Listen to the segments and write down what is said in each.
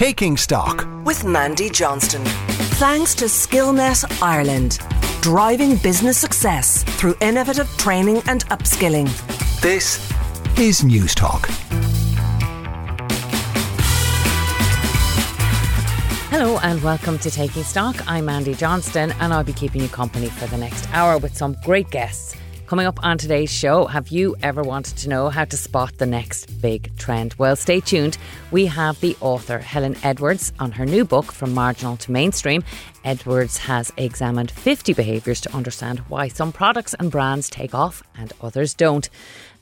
Taking Stock with Mandy Johnston. Thanks to Skillnet Ireland, driving business success through innovative training and upskilling. This is News Talk. Hello and welcome to Taking Stock. I'm Mandy Johnston and I'll be keeping you company for the next hour with some great guests. Coming up on today's show, have you ever wanted to know how to spot the next big trend? Well, stay tuned. We have the author Helen Edwards on her new book, From Marginal to Mainstream. Edwards has examined 50 behaviours to understand why some products and brands take off and others don't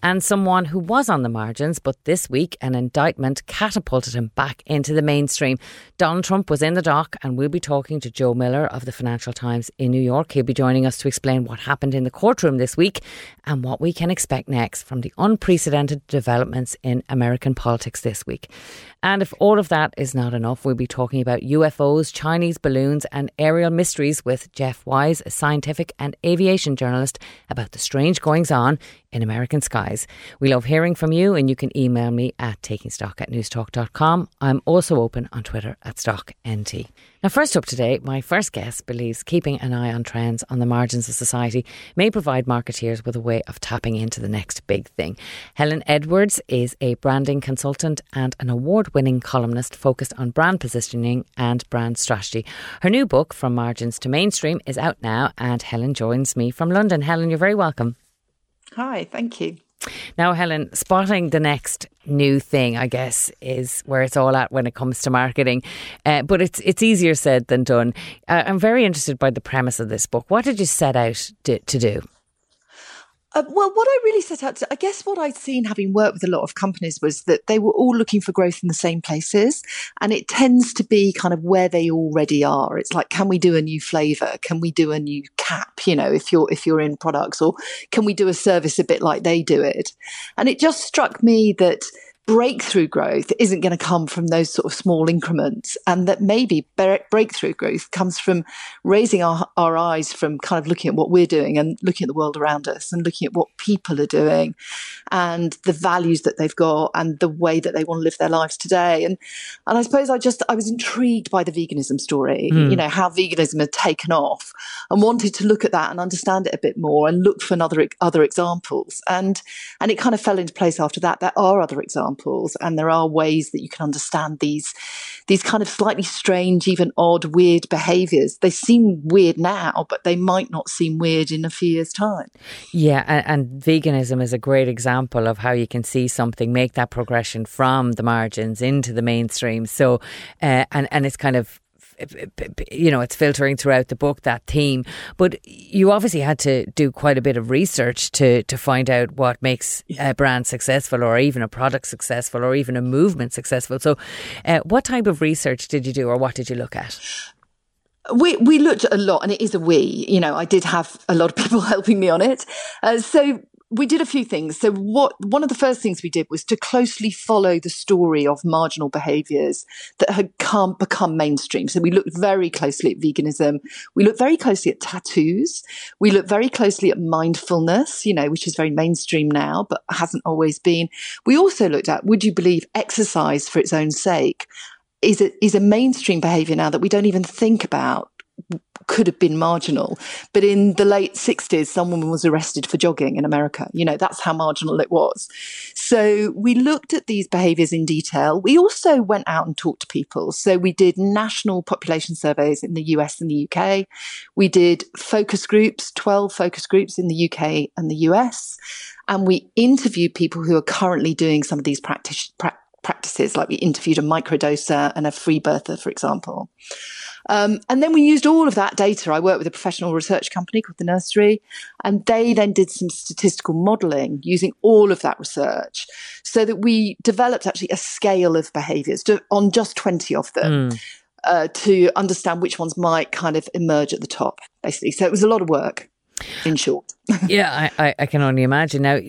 and someone who was on the margins, but this week an indictment catapulted him back into the mainstream. Donald Trump was in the dock, and we'll be talking to Joe Miller of the Financial Times in New York. He'll be joining us to explain what happened in the courtroom this week and what we can expect next from the unprecedented developments in American politics this week. And if all of that is not enough, we'll be talking about UFOs, Chinese balloons, and aerial mysteries with Jeff Wise, a scientific and aviation journalist, about the strange goings on in American skies. We love hearing from you, and you can email me at takingstock at newstalk.com. I'm also open on Twitter at StockNT. Now, first up today, my first guest believes keeping an eye on trends on the margins of society may provide marketeers with a way of tapping into the next big thing. Helen Edwards is a branding consultant and an award winning columnist focused on brand positioning and brand strategy. Her new book, From Margins to Mainstream, is out now, and Helen joins me from London. Helen, you're very welcome. Hi, thank you. Now, Helen, spotting the next new thing, I guess, is where it's all at when it comes to marketing. Uh, but it's it's easier said than done. Uh, I'm very interested by the premise of this book. What did you set out to, to do? Uh, well, what I really set out to, I guess what I'd seen having worked with a lot of companies was that they were all looking for growth in the same places. And it tends to be kind of where they already are. It's like, can we do a new flavor? Can we do a new cap? You know, if you're, if you're in products or can we do a service a bit like they do it? And it just struck me that, breakthrough growth isn't going to come from those sort of small increments and that maybe breakthrough growth comes from raising our, our eyes from kind of looking at what we're doing and looking at the world around us and looking at what people are doing and the values that they've got and the way that they want to live their lives today. And and I suppose I just I was intrigued by the veganism story mm. you know how veganism had taken off and wanted to look at that and understand it a bit more and look for other other examples. And and it kind of fell into place after that. There are other examples examples, and there are ways that you can understand these these kind of slightly strange, even odd, weird behaviors. They seem weird now, but they might not seem weird in a few years' time. Yeah, and, and veganism is a great example of how you can see something make that progression from the margins into the mainstream. So, uh, and and it's kind of you know, it's filtering throughout the book that theme. But you obviously had to do quite a bit of research to to find out what makes a brand successful, or even a product successful, or even a movement successful. So, uh, what type of research did you do, or what did you look at? we we looked at a lot, and it is a we. You know, I did have a lot of people helping me on it. Uh, so we did a few things. So what one of the first things we did was to closely follow the story of marginal behaviours that had come become mainstream. So we looked very closely at veganism. We looked very closely at tattoos. We looked very closely at mindfulness, you know, which is very mainstream now, but hasn't always been. We also looked at would you believe exercise for its own sake is a, is a mainstream behaviour now that we don't even think about could have been marginal. But in the late 60s, someone was arrested for jogging in America. You know, that's how marginal it was. So we looked at these behaviors in detail. We also went out and talked to people. So we did national population surveys in the US and the UK. We did focus groups, 12 focus groups in the UK and the US. And we interviewed people who are currently doing some of these practice, pra- practices, like we interviewed a microdoser and a free birther, for example. Um, and then we used all of that data. I worked with a professional research company called the Nursery, and they then did some statistical modeling using all of that research so that we developed actually a scale of behaviors to, on just 20 of them. Mm. Uh, to understand which ones might kind of emerge at the top, basically. So it was a lot of work, in short. yeah, I, I, can only imagine. Now,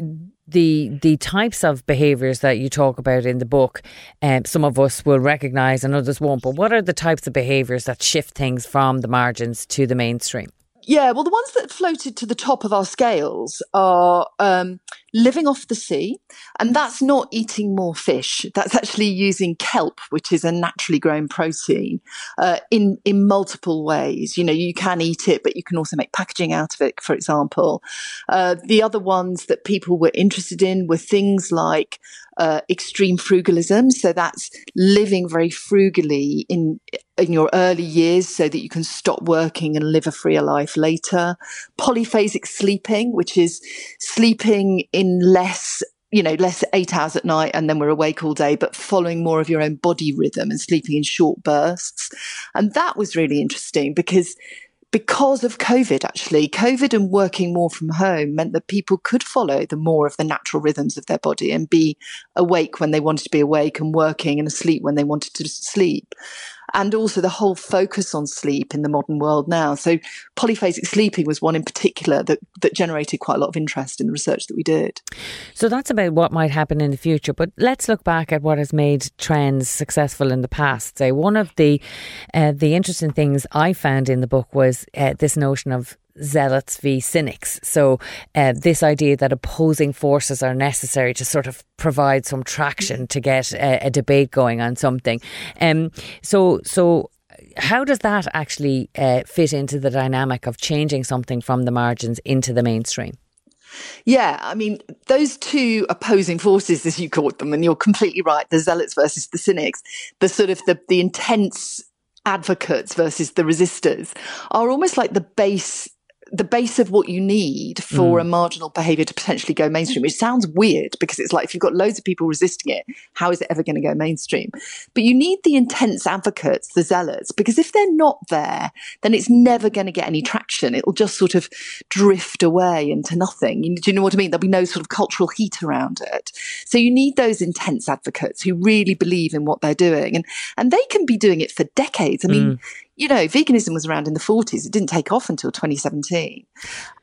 the the types of behaviours that you talk about in the book, um, some of us will recognise and others won't. But what are the types of behaviours that shift things from the margins to the mainstream? Yeah, well, the ones that floated to the top of our scales are um, living off the sea, and that's not eating more fish. That's actually using kelp, which is a naturally grown protein, uh, in in multiple ways. You know, you can eat it, but you can also make packaging out of it, for example. Uh, the other ones that people were interested in were things like uh, extreme frugalism. So that's living very frugally in in your early years so that you can stop working and live a freer life later. Polyphasic sleeping, which is sleeping in less you know, less eight hours at night and then we're awake all day, but following more of your own body rhythm and sleeping in short bursts. And that was really interesting because because of COVID, actually, COVID and working more from home meant that people could follow the more of the natural rhythms of their body and be awake when they wanted to be awake and working and asleep when they wanted to sleep and also the whole focus on sleep in the modern world now. So polyphasic sleeping was one in particular that, that generated quite a lot of interest in the research that we did. So that's about what might happen in the future. But let's look back at what has made trends successful in the past. Say one of the uh, the interesting things I found in the book was uh, this notion of zealots v cynics. So, uh, this idea that opposing forces are necessary to sort of provide some traction to get a, a debate going on something. Um, so, so how does that actually uh, fit into the dynamic of changing something from the margins into the mainstream? Yeah, I mean, those two opposing forces, as you called them, and you're completely right, the zealots versus the cynics, the sort of the, the intense advocates versus the resistors are almost like the base the base of what you need for mm. a marginal behavior to potentially go mainstream, which sounds weird because it's like if you've got loads of people resisting it, how is it ever going to go mainstream? But you need the intense advocates, the zealots, because if they're not there, then it's never going to get any traction. It'll just sort of drift away into nothing. You, do you know what I mean? There'll be no sort of cultural heat around it. So you need those intense advocates who really believe in what they're doing. And, and they can be doing it for decades. I mean, mm you know, veganism was around in the 40s. It didn't take off until 2017.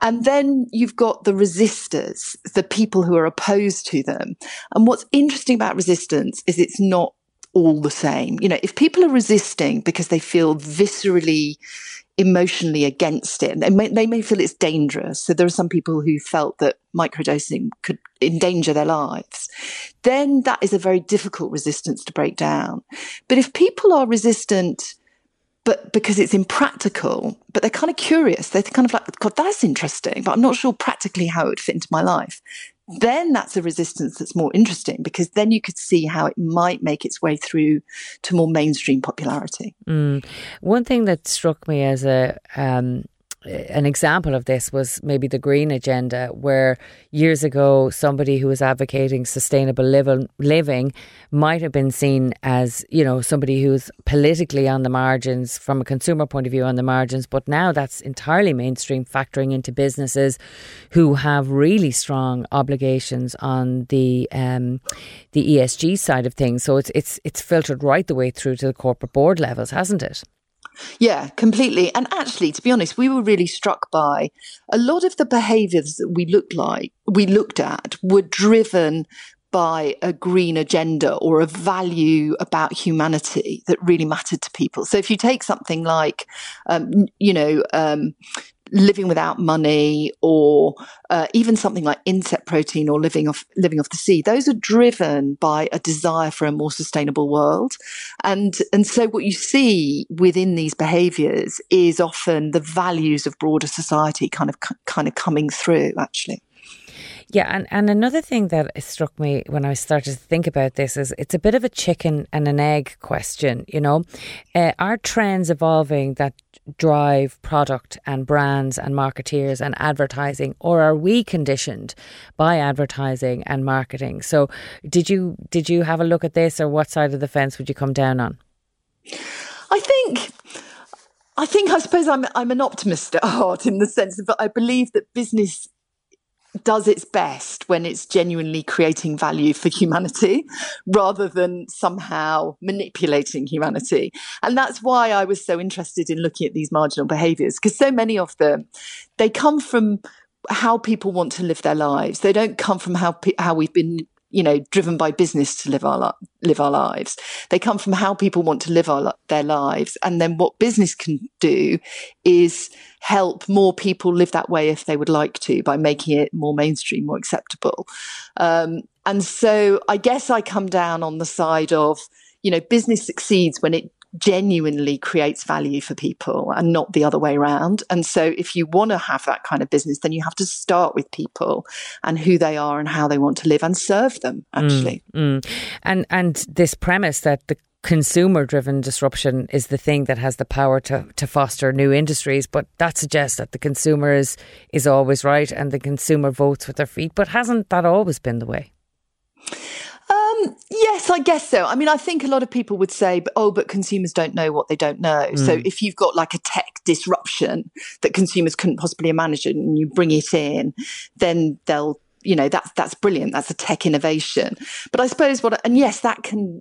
And then you've got the resistors, the people who are opposed to them. And what's interesting about resistance is it's not all the same. You know, if people are resisting because they feel viscerally, emotionally against it, they may, they may feel it's dangerous. So there are some people who felt that microdosing could endanger their lives. Then that is a very difficult resistance to break down. But if people are resistant, but because it's impractical, but they're kind of curious. They're kind of like, God, that's interesting, but I'm not sure practically how it would fit into my life. Then that's a resistance that's more interesting because then you could see how it might make its way through to more mainstream popularity. Mm. One thing that struck me as a um, an example of this was maybe the green agenda, where years ago somebody who was advocating sustainable living, living might have been seen as, you know, somebody who's politically on the margins from a consumer point of view on the margins. But now that's entirely mainstream, factoring into businesses who have really strong obligations on the um, the ESG side of things. So it's it's it's filtered right the way through to the corporate board levels, hasn't it? Yeah, completely. And actually, to be honest, we were really struck by a lot of the behaviors that we looked like, we looked at were driven by a green agenda or a value about humanity that really mattered to people. So if you take something like, um, you know, um, living without money or uh, even something like insect protein or living off living off the sea those are driven by a desire for a more sustainable world. And and so what you see within these behaviors is often the values of broader society kind of kind of coming through actually yeah, and, and another thing that struck me when I started to think about this is it's a bit of a chicken and an egg question, you know. Uh, are trends evolving that drive product and brands and marketeers and advertising, or are we conditioned by advertising and marketing? So did you did you have a look at this or what side of the fence would you come down on? I think I think I suppose I'm I'm an optimist at heart in the sense that I believe that business does its best when it's genuinely creating value for humanity rather than somehow manipulating humanity. And that's why I was so interested in looking at these marginal behaviors because so many of them, they come from how people want to live their lives. They don't come from how, how we've been you know, driven by business to live our live our lives. They come from how people want to live our, their lives, and then what business can do is help more people live that way if they would like to by making it more mainstream, more acceptable. Um, and so, I guess I come down on the side of you know, business succeeds when it genuinely creates value for people and not the other way around. And so if you want to have that kind of business, then you have to start with people and who they are and how they want to live and serve them actually. Mm, mm. And and this premise that the consumer driven disruption is the thing that has the power to, to foster new industries. But that suggests that the consumer is, is always right and the consumer votes with their feet. But hasn't that always been the way? Um, yes, I guess so. I mean, I think a lot of people would say, oh, but consumers don't know what they don't know. Mm. So if you've got like a tech disruption that consumers couldn't possibly imagine and you bring it in, then they'll you know that's that's brilliant that's a tech innovation but i suppose what and yes that can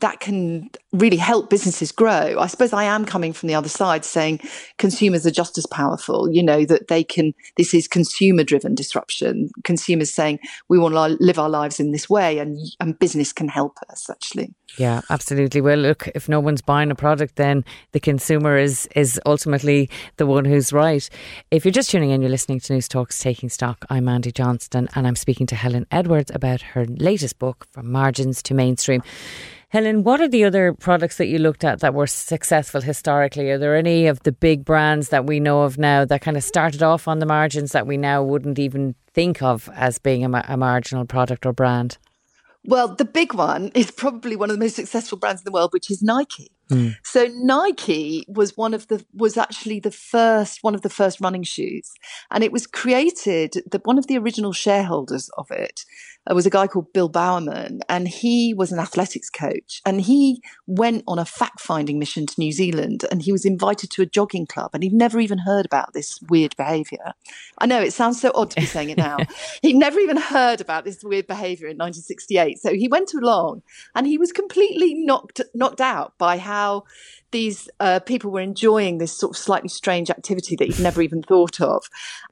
that can really help businesses grow. I suppose I am coming from the other side saying consumers are just as powerful, you know, that they can, this is consumer driven disruption. Consumers saying we want to live our lives in this way and, and business can help us actually. Yeah, absolutely. Well, look, if no one's buying a product, then the consumer is is ultimately the one who's right. If you're just tuning in, you're listening to News Talks Taking Stock. I'm Mandy Johnston and I'm speaking to Helen Edwards about her latest book, From Margins to Mainstream. Helen, what are the other products that you looked at that were successful historically? Are there any of the big brands that we know of now that kind of started off on the margins that we now wouldn't even think of as being a, a marginal product or brand? Well, the big one is probably one of the most successful brands in the world, which is Nike. Mm. So Nike was one of the was actually the first one of the first running shoes, and it was created. that one of the original shareholders of it Uh, was a guy called Bill Bowerman, and he was an athletics coach. And he went on a fact finding mission to New Zealand, and he was invited to a jogging club, and he'd never even heard about this weird behaviour. I know it sounds so odd to be saying it now. he'd never even heard about this weird behaviour in 1968. So he went along, and he was completely knocked knocked out by how these uh, people were enjoying this sort of slightly strange activity that he'd never even thought of.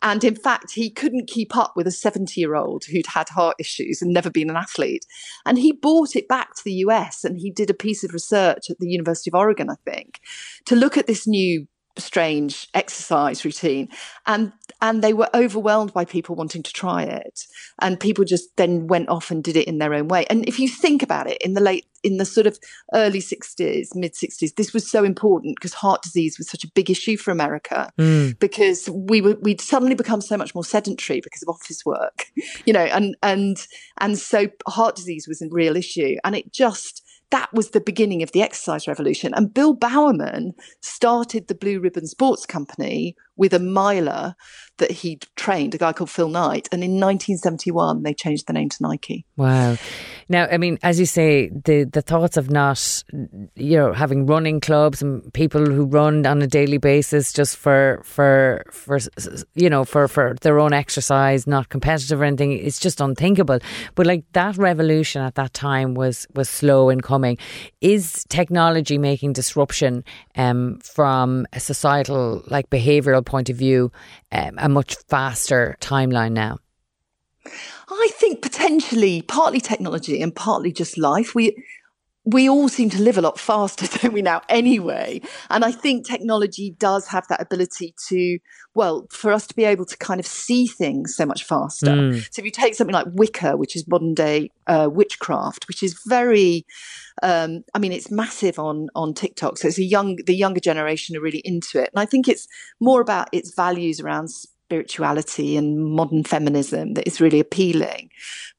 And in fact, he couldn't keep up with a 70 year old who'd had heart issues and never been an athlete. And he brought it back to the US and he did a piece of research at the University of Oregon, I think, to look at this new strange exercise routine and and they were overwhelmed by people wanting to try it and people just then went off and did it in their own way and if you think about it in the late in the sort of early 60s mid 60s this was so important because heart disease was such a big issue for america mm. because we were we'd suddenly become so much more sedentary because of office work you know and and and so heart disease was a real issue and it just that was the beginning of the exercise revolution. And Bill Bowerman started the Blue Ribbon Sports Company with a miler that he'd trained, a guy called Phil Knight. And in 1971, they changed the name to Nike. Wow. Now, I mean, as you say, the, the thoughts of not, you know, having running clubs and people who run on a daily basis just for, for, for you know, for, for their own exercise, not competitive or anything, it's just unthinkable. But like that revolution at that time was, was slow in coming. Is technology making disruption um, from a societal, like behavioural point of view um, a much faster timeline now? I think potentially partly technology and partly just life. We we all seem to live a lot faster, don't we now, anyway? And I think technology does have that ability to, well, for us to be able to kind of see things so much faster. Mm. So if you take something like Wicca, which is modern day uh, witchcraft, which is very, um, I mean, it's massive on on TikTok. So it's a young, the younger generation are really into it, and I think it's more about its values around spirituality and modern feminism that is really appealing.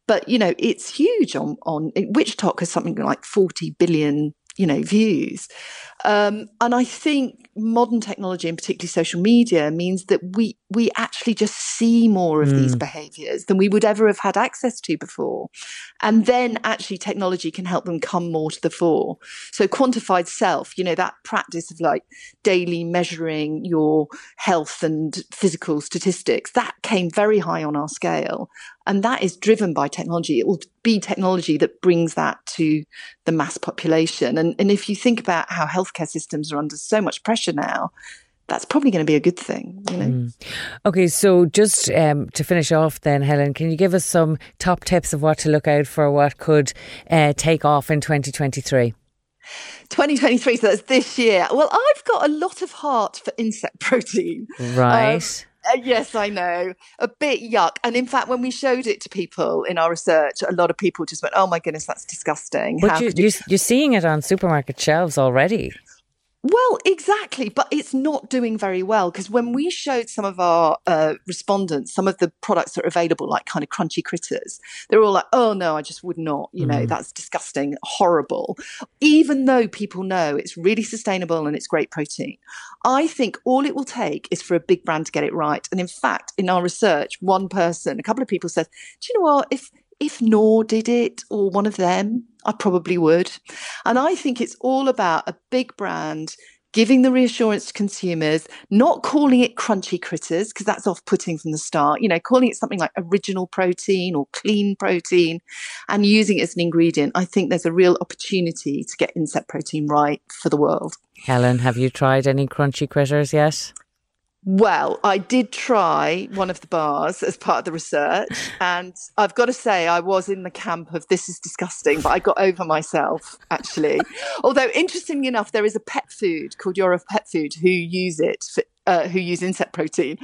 But you know, it's huge on on WitchTok has something like forty billion you know views um, and i think modern technology and particularly social media means that we we actually just see more of mm. these behaviors than we would ever have had access to before and then actually technology can help them come more to the fore so quantified self you know that practice of like daily measuring your health and physical statistics that came very high on our scale and that is driven by technology. It will be technology that brings that to the mass population. And, and if you think about how healthcare systems are under so much pressure now, that's probably going to be a good thing, you know. Mm. Okay, so just um, to finish off, then Helen, can you give us some top tips of what to look out for, what could uh, take off in 2023? 2023, so that's this year. Well, I've got a lot of heart for insect protein. Right. Um, Uh, yes, I know. A bit yuck. And in fact, when we showed it to people in our research, a lot of people just went, oh my goodness, that's disgusting. But you, you... You're seeing it on supermarket shelves already. Well, exactly, but it's not doing very well because when we showed some of our uh, respondents some of the products that are available, like kind of crunchy critters, they're all like, "Oh no, I just would not. You know, mm. that's disgusting, horrible." Even though people know it's really sustainable and it's great protein, I think all it will take is for a big brand to get it right. And in fact, in our research, one person, a couple of people said, "Do you know what? If if Knorr did it or one of them, I probably would. And I think it's all about a big brand giving the reassurance to consumers, not calling it crunchy critters, because that's off putting from the start, you know, calling it something like original protein or clean protein and using it as an ingredient. I think there's a real opportunity to get insect protein right for the world. Helen, have you tried any crunchy critters yet? Well, I did try one of the bars as part of the research, and I've got to say, I was in the camp of this is disgusting, but I got over myself actually. Although, interestingly enough, there is a pet food called Yora Pet Food who use it, for, uh, who use insect protein,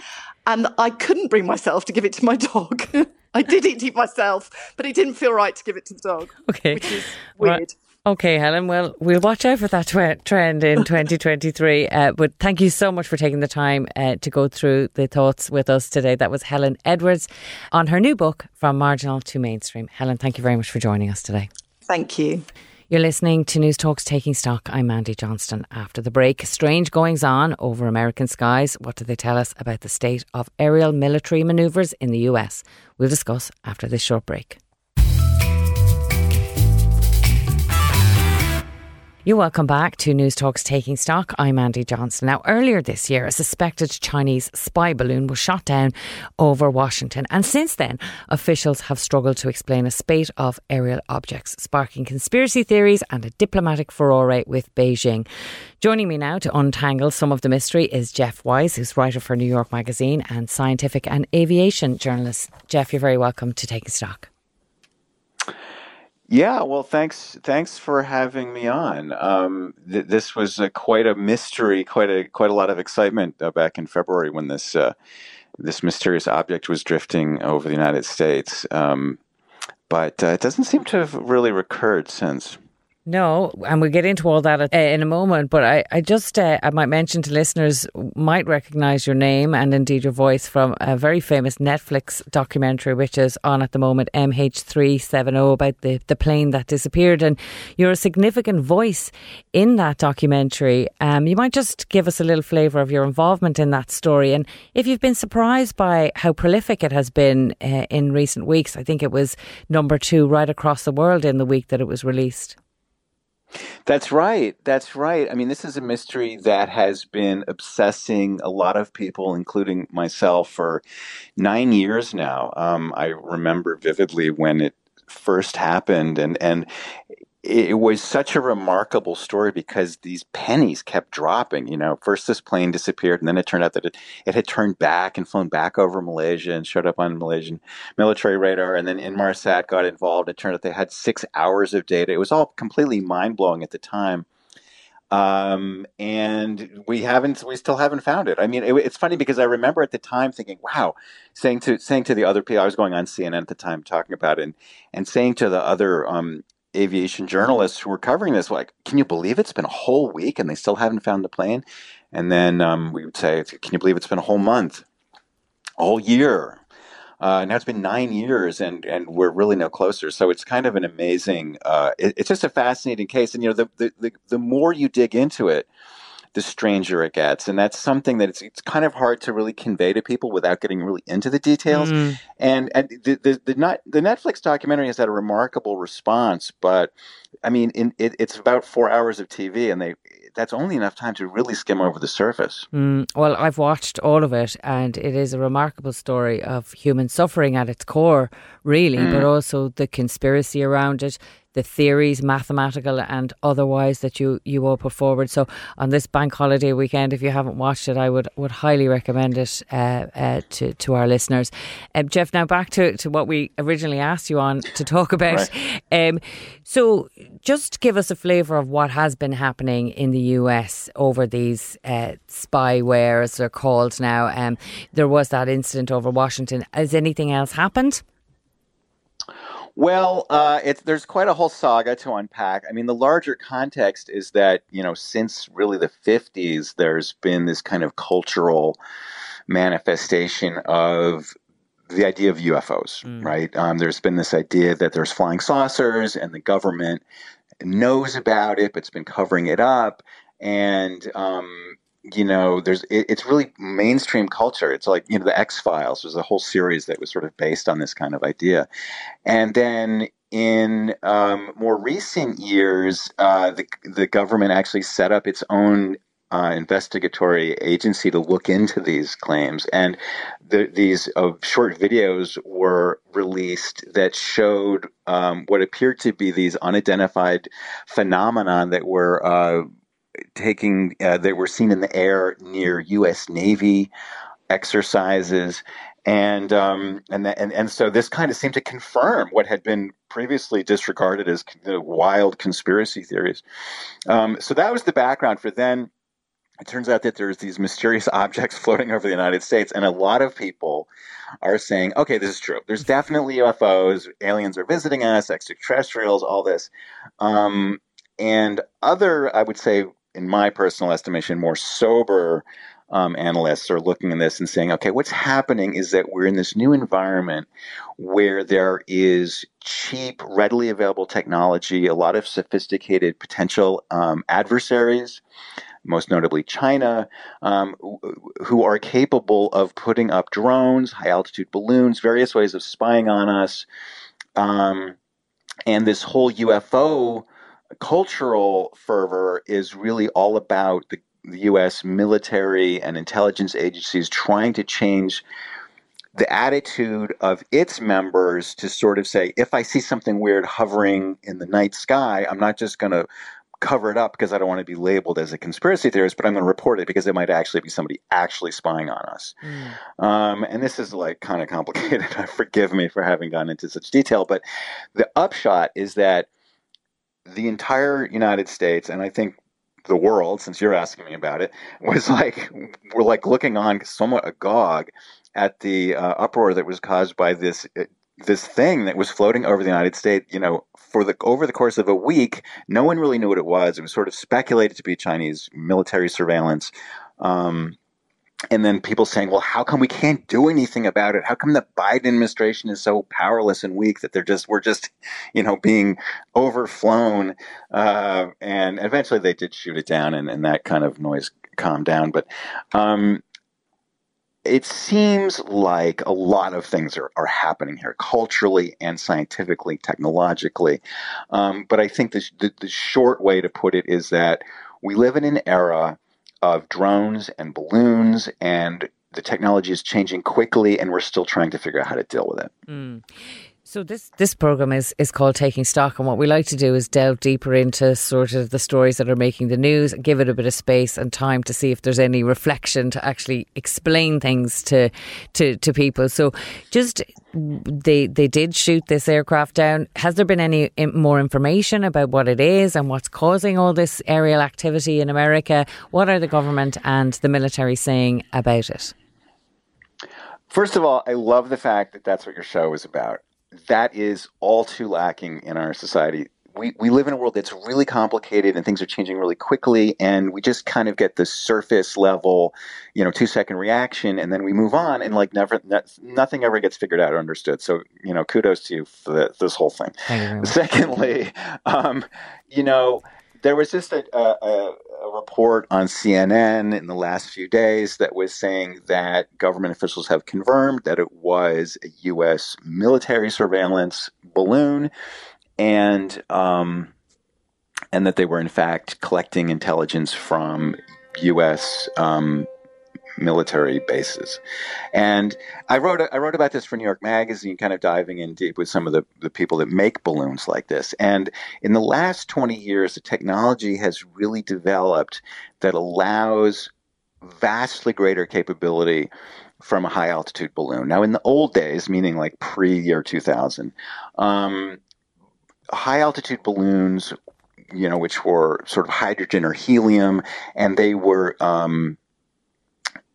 and I couldn't bring myself to give it to my dog. I did eat it myself, but it didn't feel right to give it to the dog. Okay, which is weird. Right. Okay, Helen. Well, we'll watch out for that tw- trend in 2023. Uh, but thank you so much for taking the time uh, to go through the thoughts with us today. That was Helen Edwards on her new book, From Marginal to Mainstream. Helen, thank you very much for joining us today. Thank you. You're listening to News Talks Taking Stock. I'm Mandy Johnston. After the break, strange goings on over American skies. What do they tell us about the state of aerial military manoeuvres in the US? We'll discuss after this short break. You're welcome back to News Talks Taking Stock. I'm Mandy Johnston. Now, earlier this year, a suspected Chinese spy balloon was shot down over Washington. And since then, officials have struggled to explain a spate of aerial objects, sparking conspiracy theories and a diplomatic furore with Beijing. Joining me now to untangle some of the mystery is Jeff Wise, who's writer for New York Magazine and scientific and aviation journalist. Jeff, you're very welcome to Taking Stock. Yeah, well, thanks. Thanks for having me on. Um, th- this was quite a mystery, quite a quite a lot of excitement uh, back in February when this uh, this mysterious object was drifting over the United States. Um, but uh, it doesn't seem to have really recurred since. No, and we'll get into all that uh, in a moment. But I, I just, uh, I might mention to listeners, might recognise your name and indeed your voice from a very famous Netflix documentary, which is on at the moment, MH370, about the, the plane that disappeared. And you're a significant voice in that documentary. Um, you might just give us a little flavour of your involvement in that story. And if you've been surprised by how prolific it has been uh, in recent weeks, I think it was number two right across the world in the week that it was released. That's right. That's right. I mean, this is a mystery that has been obsessing a lot of people, including myself, for nine years now. Um, I remember vividly when it first happened and and it was such a remarkable story because these pennies kept dropping. You know, first this plane disappeared, and then it turned out that it, it had turned back and flown back over Malaysia and showed up on Malaysian military radar. And then Inmarsat got involved. It turned out they had six hours of data. It was all completely mind blowing at the time. Um, and we haven't, we still haven't found it. I mean, it, it's funny because I remember at the time thinking, wow, saying to, saying to the other people, I was going on CNN at the time talking about it and, and saying to the other, um, aviation journalists who were covering this like, can you believe it's been a whole week and they still haven't found the plane? And then um, we would say, can you believe it's been a whole month, a whole year? Uh, now it's been nine years, and and we're really no closer. So it's kind of an amazing. Uh, it, it's just a fascinating case, and you know, the, the the the more you dig into it, the stranger it gets. And that's something that it's, it's kind of hard to really convey to people without getting really into the details. Mm. And, and the, the, the, not, the Netflix documentary has had a remarkable response, but I mean, in, it, it's about four hours of TV and they, that's only enough time to really skim over the surface. Mm, well, I've watched all of it, and it is a remarkable story of human suffering at its core, really, mm. but also the conspiracy around it, the theories, mathematical and otherwise, that you you all put forward. So on this bank holiday weekend, if you haven't watched it, I would would highly recommend it uh, uh, to to our listeners. Um, Jeff, now back to to what we originally asked you on to talk about. Right. Um, so just give us a flavour of what has been happening in the US over these uh, spyware, as they're called now. Um, there was that incident over Washington. Has anything else happened? Well, uh, it's, there's quite a whole saga to unpack. I mean, the larger context is that, you know, since really the 50s, there's been this kind of cultural manifestation of the idea of UFOs, mm. right? Um, there's been this idea that there's flying saucers and the government knows about it, but it's been covering it up. And, um, you know, there's it, it's really mainstream culture. It's like you know, the X Files was a whole series that was sort of based on this kind of idea, and then in um, more recent years, uh, the the government actually set up its own uh, investigatory agency to look into these claims. And the, these uh, short videos were released that showed um, what appeared to be these unidentified phenomenon that were uh, taking uh, that were seen in the air near U.S. Navy exercises. And um, and, and and so this kind of seemed to confirm what had been previously disregarded as wild conspiracy theories. Um, so that was the background for then it turns out that there's these mysterious objects floating over the United States, and a lot of people are saying, okay, this is true. There's definitely UFOs, aliens are visiting us, extraterrestrials, all this. Um, and other, I would say, in my personal estimation, more sober um, analysts are looking at this and saying, okay, what's happening is that we're in this new environment where there is cheap, readily available technology, a lot of sophisticated potential um, adversaries most notably China, um, who are capable of putting up drones, high altitude balloons, various ways of spying on us. Um, and this whole UFO cultural fervor is really all about the, the U.S. military and intelligence agencies trying to change the attitude of its members to sort of say, if I see something weird hovering in the night sky, I'm not just going to cover it up because I don't want to be labeled as a conspiracy theorist, but I'm going to report it because it might actually be somebody actually spying on us. Mm. Um, and this is like kind of complicated. Forgive me for having gone into such detail, but the upshot is that the entire United States, and I think the world, since you're asking me about it, was like we're like looking on somewhat agog at the uh, uproar that was caused by this uh, this thing that was floating over the United States, you know, for the over the course of a week, no one really knew what it was. It was sort of speculated to be Chinese military surveillance. Um, and then people saying, well, how come we can't do anything about it? How come the Biden administration is so powerless and weak that they're just, we're just, you know, being overflown? Uh, and eventually they did shoot it down and, and that kind of noise calmed down. But, um, it seems like a lot of things are, are happening here culturally and scientifically, technologically. Um, but I think the, the, the short way to put it is that we live in an era of drones and balloons and the technology is changing quickly and we're still trying to figure out how to deal with it. Mm. So this this program is is called Taking Stock, and what we like to do is delve deeper into sort of the stories that are making the news, give it a bit of space and time to see if there's any reflection to actually explain things to to to people. So just they they did shoot this aircraft down. Has there been any more information about what it is and what's causing all this aerial activity in America? What are the government and the military saying about it? First of all, I love the fact that that's what your show is about that is all too lacking in our society. We, we live in a world that's really complicated and things are changing really quickly and we just kind of get the surface level you know two second reaction and then we move on and like never nothing ever gets figured out or understood. So you know kudos to you for the, this whole thing. Secondly um, you know there was just a, a, a, report on CNN in the last few days that was saying that government officials have confirmed that it was a U.S. military surveillance balloon, and um, and that they were in fact collecting intelligence from U.S. Um, military bases. And I wrote I wrote about this for New York Magazine, kind of diving in deep with some of the, the people that make balloons like this. And in the last 20 years, the technology has really developed that allows vastly greater capability from a high altitude balloon. Now, in the old days, meaning like pre year 2000, um, high altitude balloons, you know, which were sort of hydrogen or helium, and they were. Um,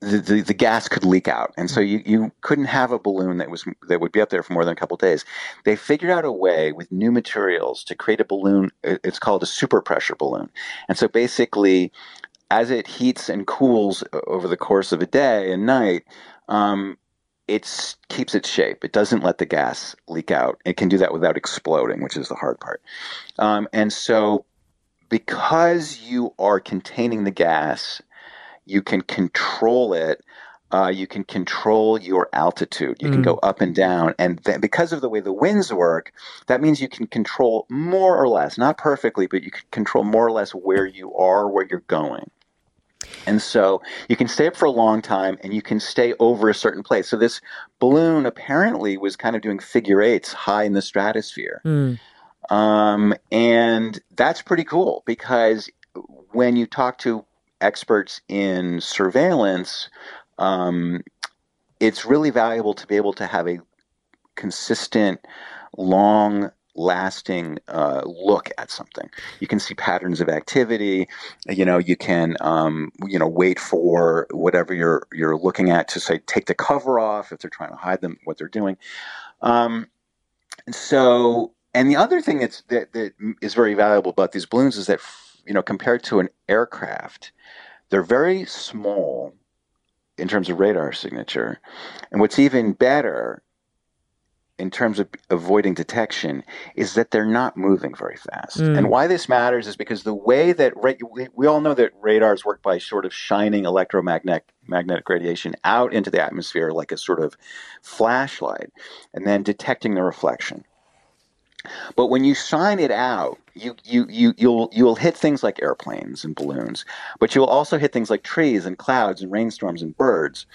the, the, the, gas could leak out, and so you, you couldn't have a balloon that was that would be up there for more than a couple days. They figured out a way with new materials to create a balloon. It's called a super pressure balloon, and so basically, as it heats and cools over the course of a day and night, um, it keeps its shape. It doesn't let the gas leak out. It can do that without exploding, which is the hard part. Um, and so, because you are containing the gas, you can control it. Uh, you can control your altitude. You mm. can go up and down. And th- because of the way the winds work, that means you can control more or less, not perfectly, but you can control more or less where you are, where you're going. And so you can stay up for a long time and you can stay over a certain place. So this balloon apparently was kind of doing figure eights high in the stratosphere. Mm. Um, and that's pretty cool because when you talk to experts in surveillance, um, it's really valuable to be able to have a consistent, long lasting uh, look at something. You can see patterns of activity. You know, you can um, you know wait for whatever you're you're looking at to say take the cover off if they're trying to hide them what they're doing. Um, so, and the other thing that's that, that is very valuable about these balloons is that you know compared to an aircraft, they're very small in terms of radar signature. And what's even better in terms of avoiding detection is that they're not moving very fast. Mm. And why this matters is because the way that ra- we, we all know that radars work by sort of shining electromagnetic magnetic radiation out into the atmosphere like a sort of flashlight and then detecting the reflection. But when you shine it out, you, you, you, you'll, you'll hit things like airplanes and balloons, but you'll also hit things like trees and clouds and rainstorms and birds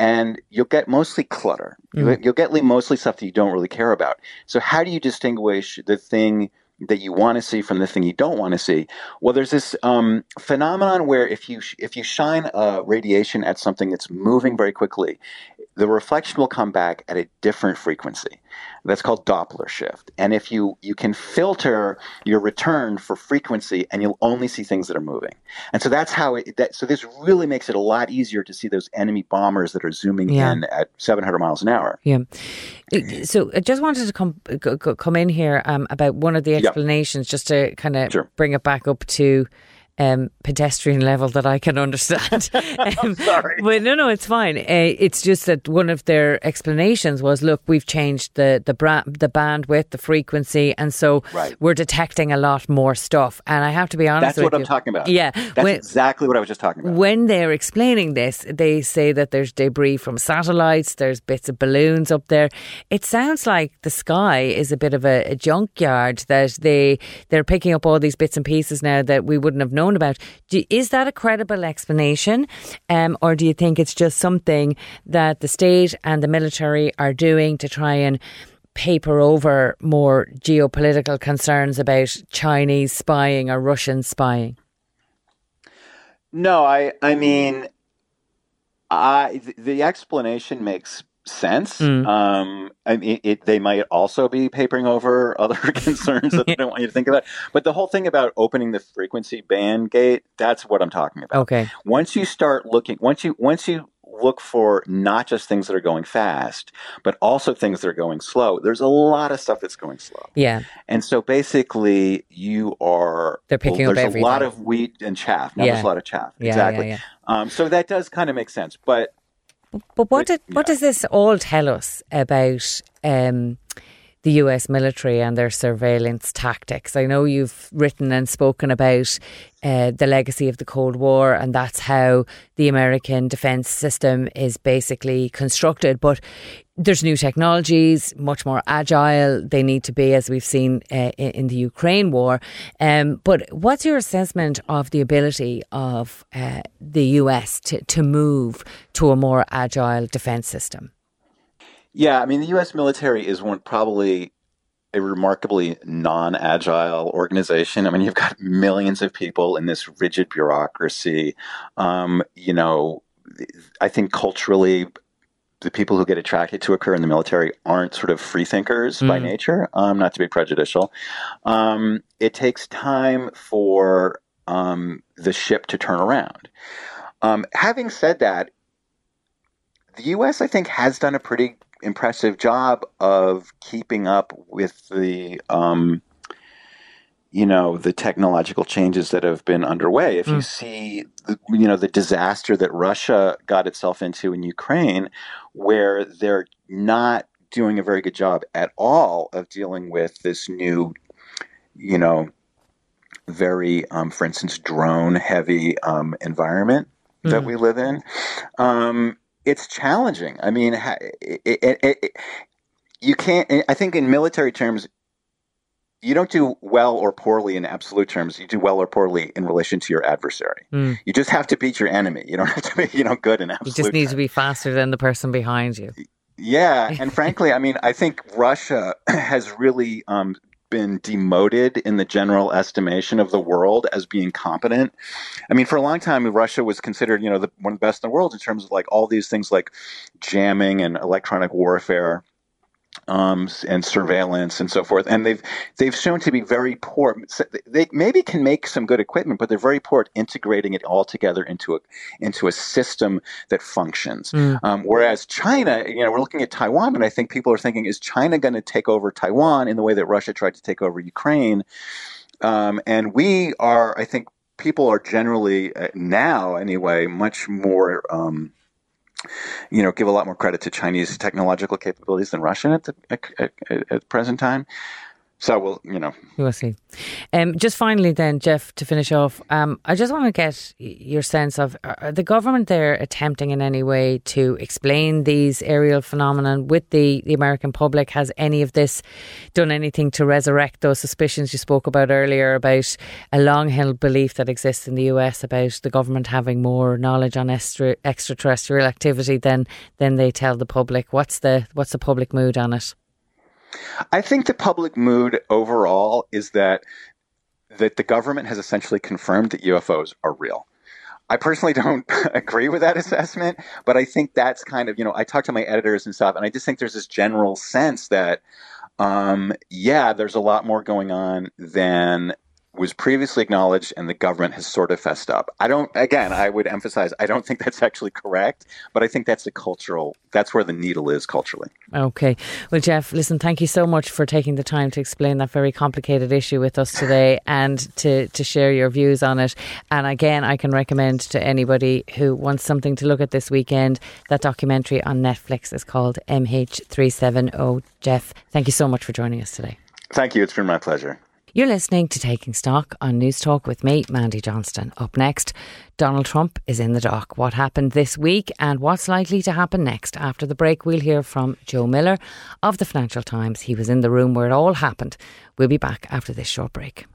and you'll get mostly clutter. Mm. You'll get mostly stuff that you don't really care about. So how do you distinguish the thing that you want to see from the thing you don't want to see? Well, there's this um, phenomenon where if you if you shine a radiation at something that's moving very quickly, the reflection will come back at a different frequency. That's called Doppler shift. And if you you can filter your return for frequency, and you'll only see things that are moving. And so that's how it. That, so this really makes it a lot easier to see those enemy bombers that are zooming yeah. in at 700 miles an hour. Yeah. So I just wanted to come come in here um, about one of the explanations, just to kind of sure. bring it back up to um, pedestrian level that I can understand. um, Sorry. Well, no, no, it's fine. Uh, it's just that one of their explanations was, look, we've changed the the, bra- the bandwidth, the frequency, and so right. we're detecting a lot more stuff. And I have to be honest That's what you, I'm talking about. Yeah. That's when, exactly what I was just talking about. When they're explaining this, they say that there's debris from satellites, there's bits of balloons up there. It sounds like the sky is a bit of a, a junkyard that they, they're picking up all these bits and pieces now that we wouldn't have known known about. Do, is that a credible explanation? Um, or do you think it's just something that the state and the military are doing to try and paper over more geopolitical concerns about Chinese spying or Russian spying? No, I I mean I the explanation makes sense. Mm. Um, I mean, it, they might also be papering over other concerns that they don't want you to think about. But the whole thing about opening the frequency band gate, that's what I'm talking about. Okay. Once you start looking, once you, once you look for not just things that are going fast, but also things that are going slow. There's a lot of stuff that's going slow. Yeah. And so basically, you are they're picking well, there's up everything. a lot of wheat and chaff. Now yeah. there's a lot of chaff. Yeah, exactly. Yeah, um, so that does kind of make sense, but but what did, what does this all tell us about um, the US military and their surveillance tactics. I know you've written and spoken about uh, the legacy of the Cold War, and that's how the American defense system is basically constructed. But there's new technologies, much more agile. They need to be, as we've seen uh, in the Ukraine war. Um, but what's your assessment of the ability of uh, the US to, to move to a more agile defense system? Yeah, I mean, the U.S. military is one probably a remarkably non-agile organization. I mean, you've got millions of people in this rigid bureaucracy. Um, you know, I think culturally, the people who get attracted to a career in the military aren't sort of free thinkers mm. by nature. Um, not to be prejudicial. Um, it takes time for um, the ship to turn around. Um, having said that, the U.S. I think has done a pretty impressive job of keeping up with the um, you know the technological changes that have been underway. If mm. you see, the, you know, the disaster that Russia got itself into in Ukraine, where they're not doing a very good job at all of dealing with this new, you know, very, um, for instance, drone-heavy um, environment mm. that hmm. we live in. Um, it's challenging. I mean, it, it, it, you can't. I think in military terms, you don't do well or poorly in absolute terms. You do well or poorly in relation to your adversary. Mm. You just have to beat your enemy. You don't have to be, you know, good in absolute. You just need terms. to be faster than the person behind you. Yeah, and frankly, I mean, I think Russia has really um, been demoted in the general estimation of the world as being competent. I mean, for a long time, Russia was considered, you know, the, one of the best in the world in terms of like all these things like jamming and electronic warfare um, and surveillance and so forth. And they've they've shown to be very poor. They maybe can make some good equipment, but they're very poor at integrating it all together into a into a system that functions. Mm. Um, whereas China, you know, we're looking at Taiwan, and I think people are thinking, is China going to take over Taiwan in the way that Russia tried to take over Ukraine? Um, and we are, I think, people are generally uh, now anyway much more. Um, you know, give a lot more credit to Chinese technological capabilities than Russian at the at, at, at present time. So we'll, you know. We'll see. Um, just finally, then, Jeff, to finish off, um, I just want to get your sense of are the government there attempting in any way to explain these aerial phenomenon with the, the American public? Has any of this done anything to resurrect those suspicions you spoke about earlier about a long held belief that exists in the US about the government having more knowledge on extra, extraterrestrial activity than than they tell the public? What's the what's the public mood on it? I think the public mood overall is that that the government has essentially confirmed that UFOs are real. I personally don't agree with that assessment, but I think that's kind of, you know, I talk to my editors and stuff, and I just think there's this general sense that, um, yeah, there's a lot more going on than was previously acknowledged and the government has sort of fessed up. I don't, again, I would emphasize, I don't think that's actually correct, but I think that's a cultural, that's where the needle is culturally. Okay. Well, Jeff, listen, thank you so much for taking the time to explain that very complicated issue with us today and to, to share your views on it. And again, I can recommend to anybody who wants something to look at this weekend, that documentary on Netflix is called MH370. Jeff, thank you so much for joining us today. Thank you. It's been my pleasure. You're listening to Taking Stock on News Talk with me, Mandy Johnston. Up next, Donald Trump is in the dock. What happened this week and what's likely to happen next? After the break, we'll hear from Joe Miller of the Financial Times. He was in the room where it all happened. We'll be back after this short break.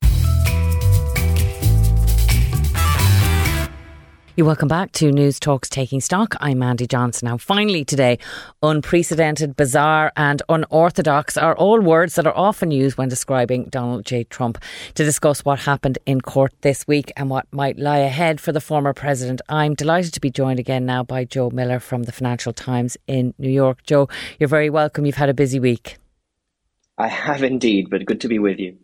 You welcome back to News Talks Taking Stock. I'm Mandy Johnston. Now, finally today, unprecedented, bizarre, and unorthodox are all words that are often used when describing Donald J. Trump. To discuss what happened in court this week and what might lie ahead for the former president, I'm delighted to be joined again now by Joe Miller from the Financial Times in New York. Joe, you're very welcome. You've had a busy week. I have indeed, but good to be with you.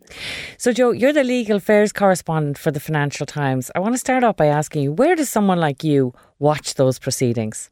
So, Joe, you're the legal affairs correspondent for the Financial Times. I want to start off by asking you where does someone like you watch those proceedings?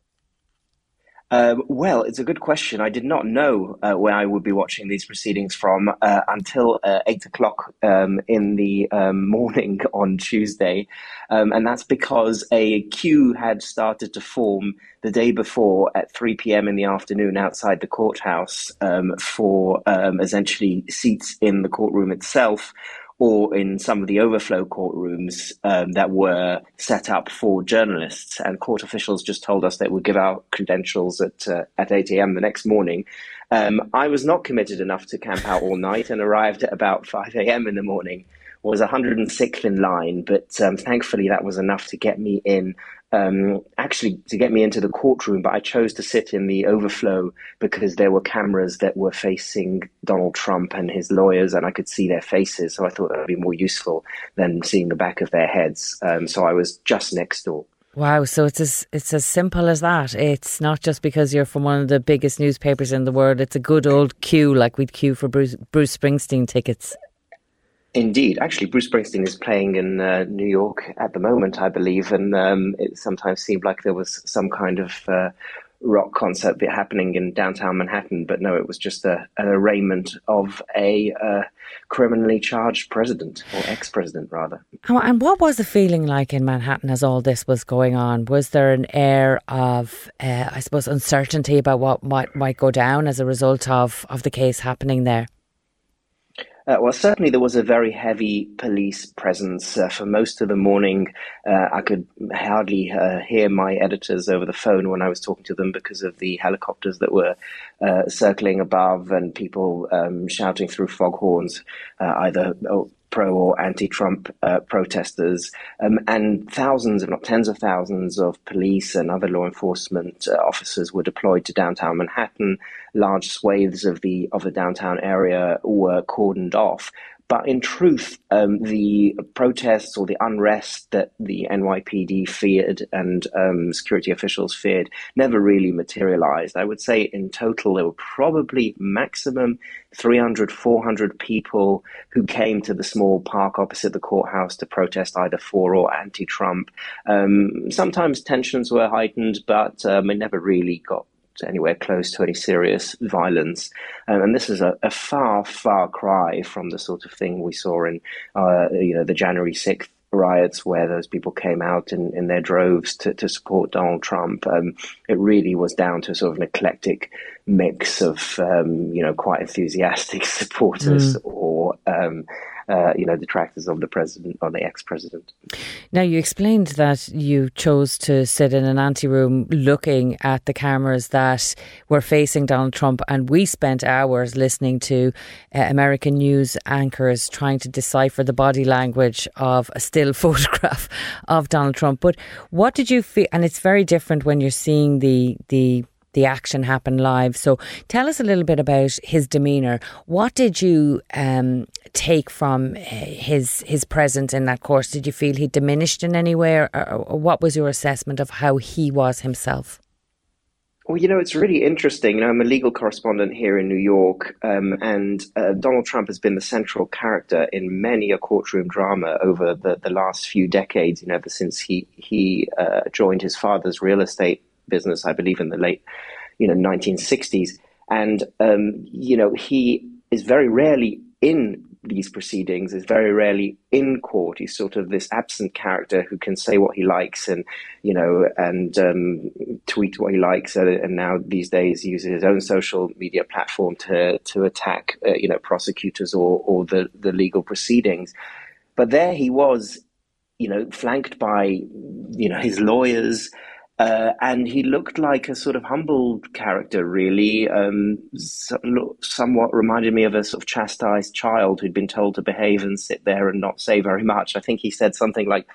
Um, well, it's a good question. I did not know uh, where I would be watching these proceedings from uh, until uh, eight o'clock um, in the um, morning on Tuesday, um, and that's because a queue had started to form the day before at three p.m. in the afternoon outside the courthouse um, for um, essentially seats in the courtroom itself or in some of the overflow courtrooms um, that were set up for journalists. And court officials just told us they would give out credentials at uh, at 8 a.m. the next morning. Um, I was not committed enough to camp out all night and arrived at about 5 a.m. in the morning. Was 106th in line, but um, thankfully that was enough to get me in um, actually to get me into the courtroom, but I chose to sit in the overflow because there were cameras that were facing Donald Trump and his lawyers, and I could see their faces. So I thought that would be more useful than seeing the back of their heads. Um, so I was just next door. Wow, so it's as it's as simple as that. It's not just because you're from one of the biggest newspapers in the world. It's a good old queue, like we'd queue for Bruce, Bruce Springsteen tickets. Indeed, actually, Bruce Springsteen is playing in uh, New York at the moment, I believe, and um, it sometimes seemed like there was some kind of uh, rock concert happening in downtown Manhattan, but no, it was just a, an arraignment of a uh, criminally charged president or ex-president, rather. And what was the feeling like in Manhattan as all this was going on? Was there an air of, uh, I suppose, uncertainty about what might might go down as a result of of the case happening there? Uh, well, certainly there was a very heavy police presence uh, for most of the morning. Uh, I could hardly uh, hear my editors over the phone when I was talking to them because of the helicopters that were uh, circling above and people um, shouting through foghorns, uh, either oh, pro or anti-Trump uh, protesters, um, and thousands, if not tens of thousands, of police and other law enforcement uh, officers were deployed to downtown Manhattan. Large swathes of the of the downtown area were cordoned off. But in truth, um, the protests or the unrest that the NYPD feared and um, security officials feared never really materialized. I would say in total, there were probably maximum 300, 400 people who came to the small park opposite the courthouse to protest either for or anti Trump. Um, sometimes tensions were heightened, but um, it never really got anywhere close to any serious violence. Um, and this is a, a, far, far cry from the sort of thing we saw in, uh, you know, the January 6th riots where those people came out in, in their droves to, to support Donald Trump. Um, it really was down to sort of an eclectic mix of, um, you know, quite enthusiastic supporters mm. or, um, uh, you know, detractors of the president or the ex-president. Now, you explained that you chose to sit in an anteroom looking at the cameras that were facing Donald Trump, and we spent hours listening to uh, American news anchors trying to decipher the body language of a still photograph of Donald Trump. But what did you feel? And it's very different when you're seeing the the the action happen live. So tell us a little bit about his demeanour. What did you um, take from uh, his his presence in that course? Did you feel he diminished in any way, or, or what was your assessment of how he was himself? Well, you know, it's really interesting. You know, I'm a legal correspondent here in New York, um, and uh, Donald Trump has been the central character in many a courtroom drama over the, the last few decades. You know, ever since he he uh, joined his father's real estate business, I believe, in the late, you know, 1960s. And, um, you know, he is very rarely in these proceedings, is very rarely in court. He's sort of this absent character who can say what he likes and, you know, and um, tweet what he likes. Uh, and now these days uses his own social media platform to, to attack, uh, you know, prosecutors or, or the, the legal proceedings. But there he was, you know, flanked by, you know, his lawyers, uh, and he looked like a sort of humble character, really. Um, somewhat reminded me of a sort of chastised child who'd been told to behave and sit there and not say very much. I think he said something like,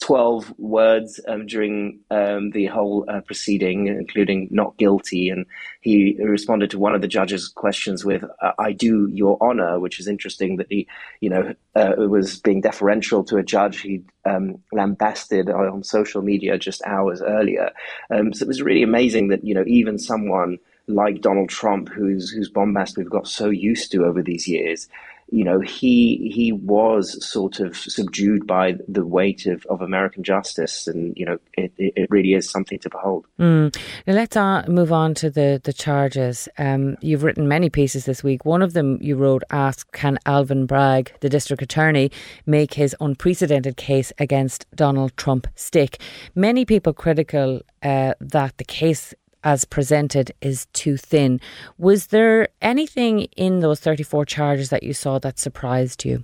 12 words um, during um, the whole uh, proceeding, including not guilty. And he responded to one of the judge's questions with, I do, Your Honor, which is interesting that he, you know, uh, was being deferential to a judge he'd um, lambasted on social media just hours earlier. Um, so it was really amazing that, you know, even someone like Donald Trump, whose, whose bombast we've got so used to over these years, you know, he he was sort of subdued by the weight of, of American justice, and you know, it, it really is something to behold. Mm. Now let's uh, move on to the the charges. Um, you've written many pieces this week. One of them you wrote asked, "Can Alvin Bragg, the district attorney, make his unprecedented case against Donald Trump stick?" Many people critical uh, that the case as presented is too thin. Was there anything in those 34 charges that you saw that surprised you?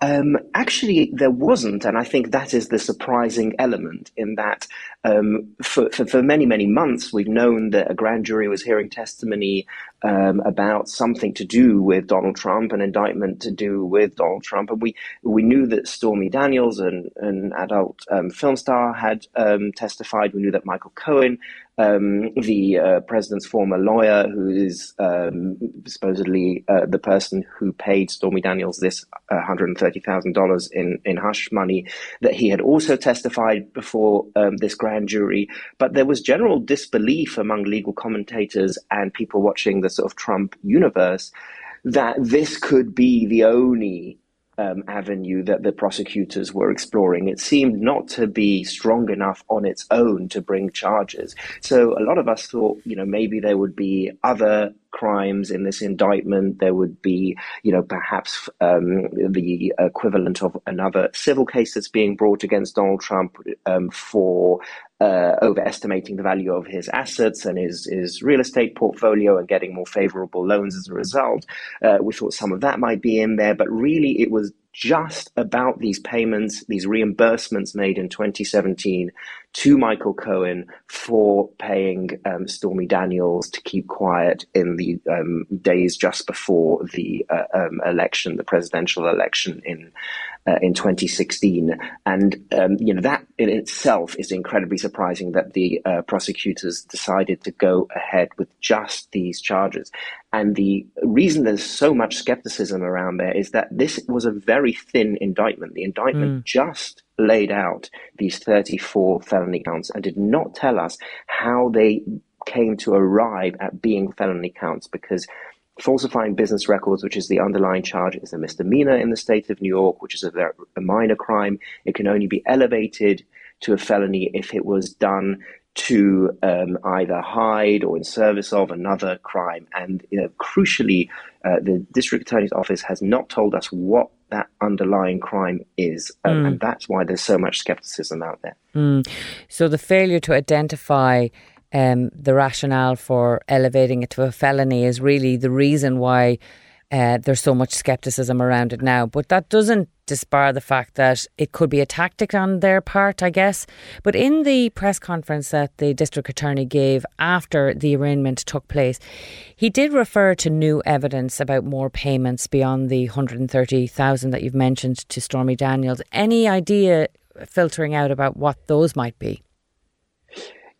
Um, actually, there wasn't, and I think that is the surprising element in that um, for, for, for, many, many months we've known that a grand jury was hearing testimony um, about something to do with Donald Trump, an indictment to do with Donald Trump, and we we knew that Stormy Daniels, an, an adult um, film star, had um, testified. We knew that Michael Cohen um, the uh, president's former lawyer, who is um, supposedly uh, the person who paid Stormy Daniels this $130,000 in, in hush money, that he had also testified before um, this grand jury. But there was general disbelief among legal commentators and people watching the sort of Trump universe that this could be the only um, avenue that the prosecutors were exploring. It seemed not to be strong enough on its own to bring charges. So a lot of us thought, you know, maybe there would be other crimes in this indictment. There would be, you know, perhaps um, the equivalent of another civil case that's being brought against Donald Trump um, for uh, overestimating the value of his assets and his, his real estate portfolio and getting more favorable loans as a result. Uh, we thought some of that might be in there, but really it was just about these payments, these reimbursements made in 2017 to Michael Cohen for paying um, Stormy Daniels to keep quiet in the um, days just before the uh, um, election, the presidential election in uh, in 2016. And um, you know that in itself is incredibly surprising that the uh, prosecutors decided to go ahead with just these charges. And the reason there's so much skepticism around there is that this was a very thin indictment. The indictment mm. just laid out these 34 felony counts and did not tell us how they came to arrive at being felony counts because falsifying business records, which is the underlying charge, is a misdemeanor in the state of New York, which is a, very, a minor crime. It can only be elevated to a felony if it was done to um, either hide or in service of another crime. And you know, crucially, uh, the district attorney's office has not told us what that underlying crime is. Um, mm. And that's why there's so much skepticism out there. Mm. So the failure to identify um, the rationale for elevating it to a felony is really the reason why uh, there's so much skepticism around it now. But that doesn't disbar the fact that it could be a tactic on their part, I guess. But in the press conference that the district attorney gave after the arraignment took place, he did refer to new evidence about more payments beyond the 130,000 that you've mentioned to Stormy Daniels. Any idea filtering out about what those might be?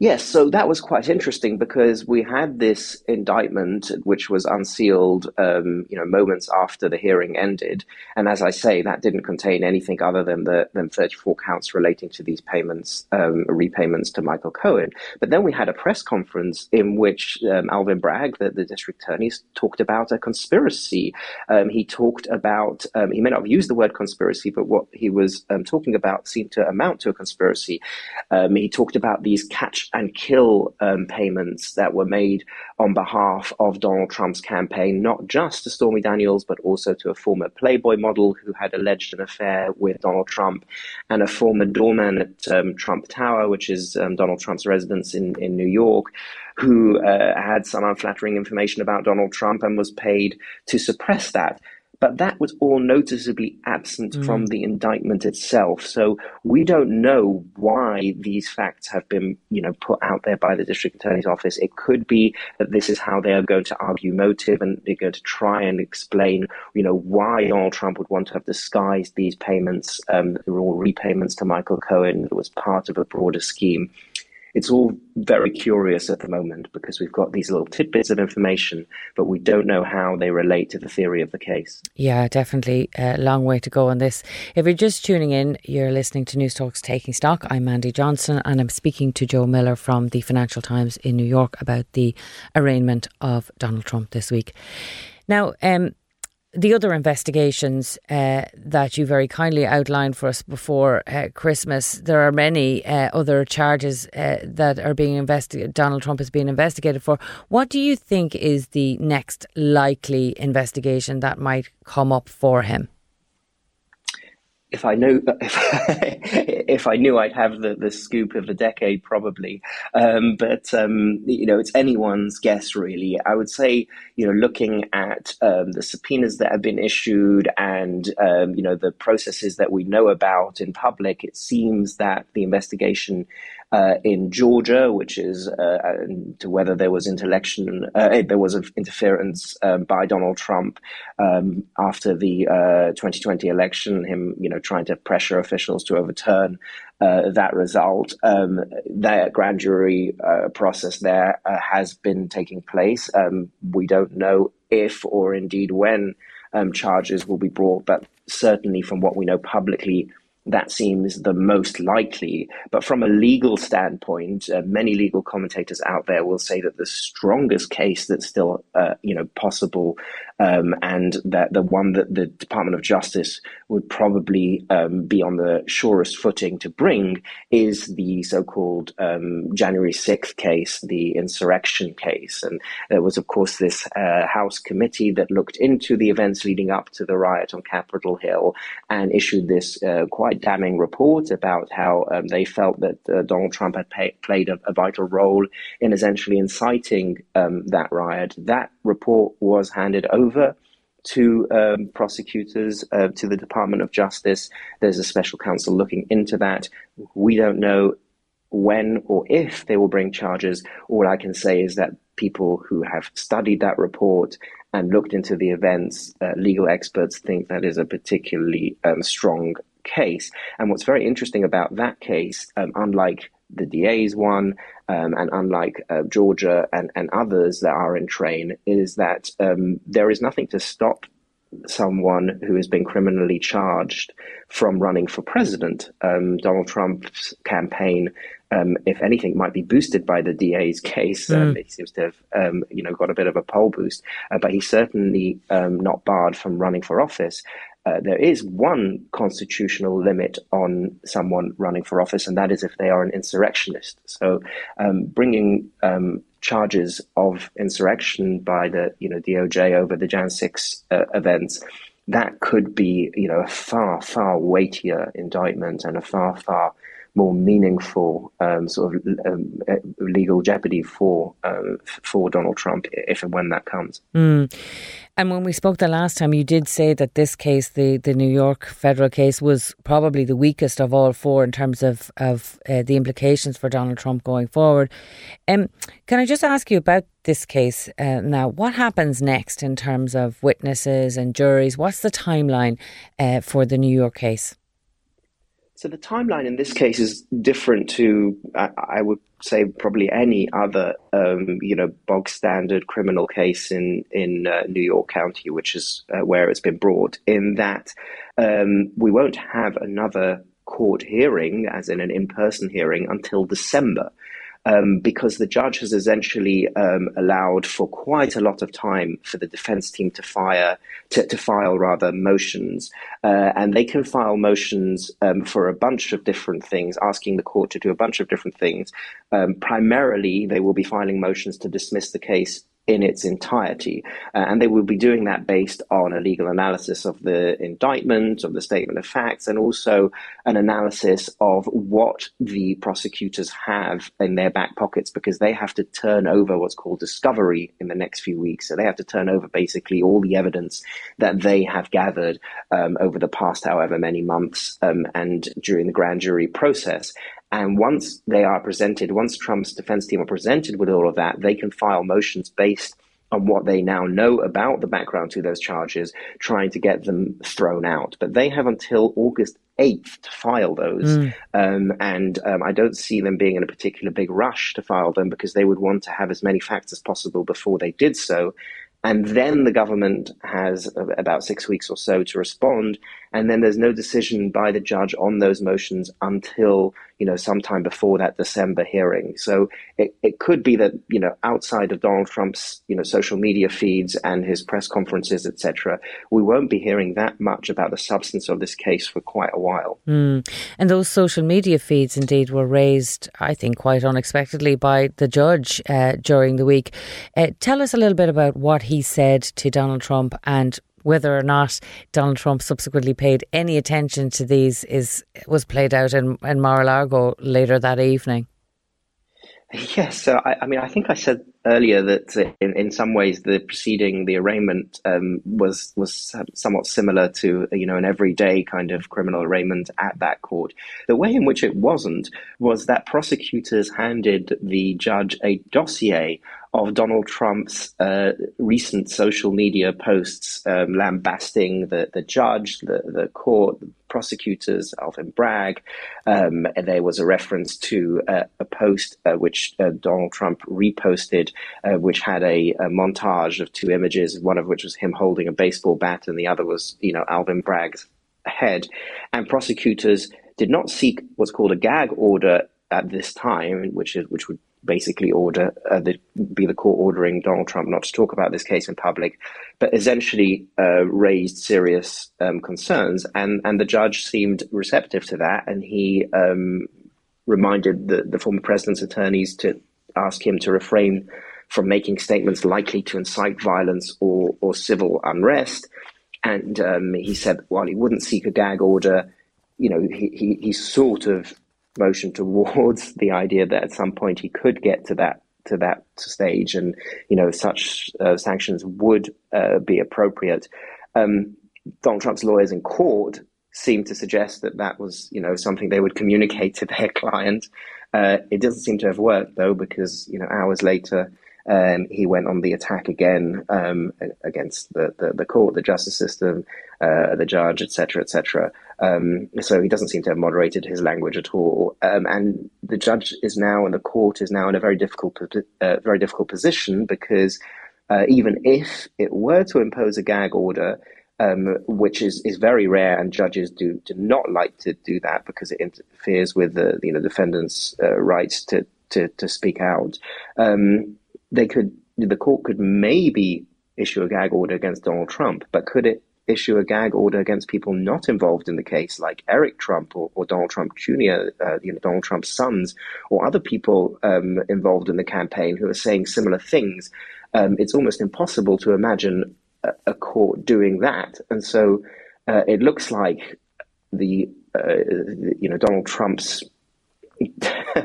Yes, so that was quite interesting because we had this indictment which was unsealed, um, you know, moments after the hearing ended, and as I say, that didn't contain anything other than the than 34 counts relating to these payments, um, repayments to Michael Cohen. But then we had a press conference in which um, Alvin Bragg, the, the district attorney, talked about a conspiracy. Um, he talked about um, he may not have used the word conspiracy, but what he was um, talking about seemed to amount to a conspiracy. he talked about these catch and kill um, payments that were made on behalf of Donald Trump's campaign, not just to Stormy Daniels, but also to a former Playboy model who had alleged an affair with Donald Trump, and a former doorman at um, Trump Tower, which is um, Donald Trump's residence in, in New York, who uh, had some unflattering information about Donald Trump and was paid to suppress that. But that was all noticeably absent mm. from the indictment itself. So we don't know why these facts have been, you know, put out there by the district attorney's office. It could be that this is how they are going to argue motive and they're going to try and explain, you know, why Donald Trump would want to have disguised these payments. Um, they were all repayments to Michael Cohen. It was part of a broader scheme it's all very curious at the moment because we've got these little tidbits of information, but we don't know how they relate to the theory of the case. Yeah, definitely a long way to go on this. If you're just tuning in, you're listening to Newstalk's Taking Stock. I'm Mandy Johnston and I'm speaking to Joe Miller from the Financial Times in New York about the arraignment of Donald Trump this week. Now, um, the other investigations uh, that you very kindly outlined for us before uh, Christmas, there are many uh, other charges uh, that are being investigated. Donald Trump is being investigated for. What do you think is the next likely investigation that might come up for him? If I knew if, if I knew I'd have the, the scoop of the decade probably. Um, but um, you know it's anyone's guess really. I would say you know looking at um, the subpoenas that have been issued and um, you know the processes that we know about in public it seems that the investigation uh, in Georgia, which is uh, to whether there was intellection, uh, there was interference um, by Donald Trump um, after the 2020 uh, election, him you know trying to pressure officials to overturn uh, that result. Um, the grand jury uh, process there has been taking place. Um, we don't know if or indeed when um, charges will be brought, but certainly from what we know publicly that seems the most likely. But from a legal standpoint, uh, many legal commentators out there will say that the strongest case that's still, uh, you know, possible um, and that the one that the Department of Justice would probably um, be on the surest footing to bring is the so-called um, January 6th case, the insurrection case. And there was, of course, this uh, House committee that looked into the events leading up to the riot on Capitol Hill and issued this uh, quite damning report about how um, they felt that uh, Donald Trump had pay- played a, a, vital role in essentially inciting um, that riot. That report was handed over to um, prosecutors, uh, to the Department of Justice. There's a special counsel looking into that. We don't know when or if they will bring charges. All I can say is that people who have studied that report and looked into the events, uh, legal experts think that is a particularly um, strong case. And what's very interesting about that case, um, unlike the DA's one, um, and unlike uh, Georgia and, and others that are in train, is that um, there is nothing to stop someone who has been criminally charged from running for president. Um, Donald Trump's campaign, um, if anything, might be boosted by the DA's case. Mm. he seems to have, um, you know, got a bit of a poll boost, uh, but he's certainly um, not barred from running for office. Uh, there is one constitutional limit on someone running for office, and that is if they are an insurrectionist. So, um, bringing um, charges of insurrection by the you know DOJ over the Jan six uh, events, that could be you know a far far weightier indictment and a far far more meaningful um, sort of um, uh, legal jeopardy for um, for Donald Trump if and when that comes. Mm. And when we spoke the last time, you did say that this case, the, the New York federal case, was probably the weakest of all four in terms of of uh, the implications for Donald Trump going forward. Um, can I just ask you about this case uh, now? What happens next in terms of witnesses and juries? What's the timeline uh, for the New York case? So the timeline in this case is different to, I, I would say, probably any other, um, you know, bog standard criminal case in in uh, New York County, which is uh, where it's been brought. In that um, we won't have another court hearing, as in an in person hearing, until December um, because the judge has essentially um, allowed for quite a lot of time for the defense team to fire to, to file rather motions, uh, and they can file motions um, for a bunch of different things, asking the court to do a bunch of different things. Um, primarily, they will be filing motions to dismiss the case in its entirety. Uh, and they will be doing that based on a legal analysis of the indictment, of the statement of facts, and also an analysis of what the prosecutors have in their back pockets because they have to turn over what's called discovery in the next few weeks. So they have to turn over basically all the evidence that they have gathered um, over the past however many months um, and during the grand jury process. And once they are presented, once Trump's defense team are presented with all of that, they can file motions based on what they now know about the background to those charges, trying to get them thrown out. But they have until August 8th to file those. Mm. Um, and um, I don't see them being in a particular big rush to file them because they would want to have as many facts as possible before they did so. And then the government has about six weeks or so to respond. And then there's no decision by the judge on those motions until you know sometime before that December hearing. So it, it could be that you know outside of Donald Trump's you know social media feeds and his press conferences, etc., we won't be hearing that much about the substance of this case for quite a while. Mm. And those social media feeds indeed were raised, I think, quite unexpectedly by the judge uh, during the week. Uh, tell us a little bit about what he said to Donald Trump and whether or not Donald Trump subsequently paid any attention to these is was played out in, in Mar-a-Lago later that evening. Yes, so I, I, mean, I think I said earlier that in, in some ways the proceeding, the arraignment, um, was was somewhat similar to you know an everyday kind of criminal arraignment at that court. The way in which it wasn't was that prosecutors handed the judge a dossier of Donald Trump's uh, recent social media posts um, lambasting the, the judge, the, the court, the prosecutors, Alvin Bragg. Um, there was a reference to uh, a post uh, which uh, Donald Trump reposted, uh, which had a, a, montage of two images, one of which was him holding a baseball bat, and the other was, you know, Alvin Bragg's head. And prosecutors did not seek what's called a gag order at this time, which is which would basically order uh, the, be the court ordering Donald Trump not to talk about this case in public, but essentially uh, raised serious um, concerns, and and the judge seemed receptive to that, and he um, reminded the, the former president's attorneys to ask him to refrain from making statements likely to incite violence or or civil unrest, and um, he said while he wouldn't seek a gag order, you know he he, he sort of motion towards the idea that at some point he could get to that to that stage, and you know such uh, sanctions would uh, be appropriate. Um, Donald Trump's lawyers in court seem to suggest that that was you know something they would communicate to their client. Uh, it doesn't seem to have worked though, because you know hours later um, he went on the attack again um, against the, the, the, court, the justice system, uh, the judge, etc., etc. Um, so he doesn't seem to have moderated his language at all. Um, and the judge is now, and the court is now in a very difficult, uh, very difficult position because uh, even if it were to impose a gag order, um, which is, is very rare, and judges do, do not like to do that because it interferes with the you know defendant's uh, rights to, to, to speak out. Um, they could the court could maybe issue a gag order against Donald Trump, but could it issue a gag order against people not involved in the case, like Eric Trump or, or Donald Trump Jr., uh, you know, Donald Trump's sons, or other people um, involved in the campaign who are saying similar things? Um, it's almost impossible to imagine a, a court doing that, and so uh, it looks like the uh, you know Donald Trump's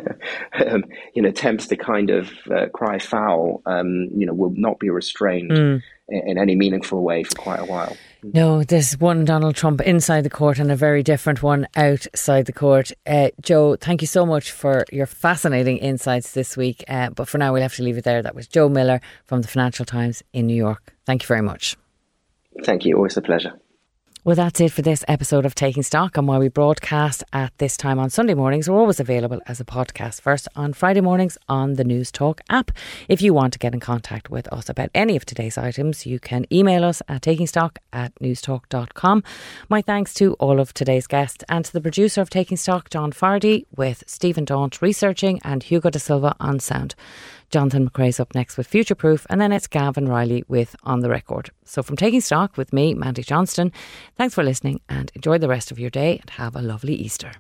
um, you know, attempts to kind of uh, cry foul, um, you know, will not be restrained mm. in, in, any meaningful way for quite a while. No, there's one Donald Trump inside the court and a very different one outside the court. Uh, Joe, thank you so much for your fascinating insights this week. Uh, but for now, we'll have to leave it there. That was Joe Miller from the Financial Times in New York. Thank you very much. Thank you. Always a pleasure. Well, that's it for this episode of Taking Stock. And while we broadcast at this time on Sunday mornings, we're always available as a podcast first on Friday mornings on the News Talk app. If you want to get in contact with us about any of today's items, you can email us at takingstock at newstalk.com. My thanks to all of today's guests and to the producer of Taking Stock, John Fardy, with Stephen Daunt researching and Hugo da Silva on sound. Jonathan McCrea's up next with Future Proof, and then it's Gavin Reilly with On the Record. So, from Taking Stock with me, Mandy Johnston, thanks for listening and enjoy the rest of your day and have a lovely Easter.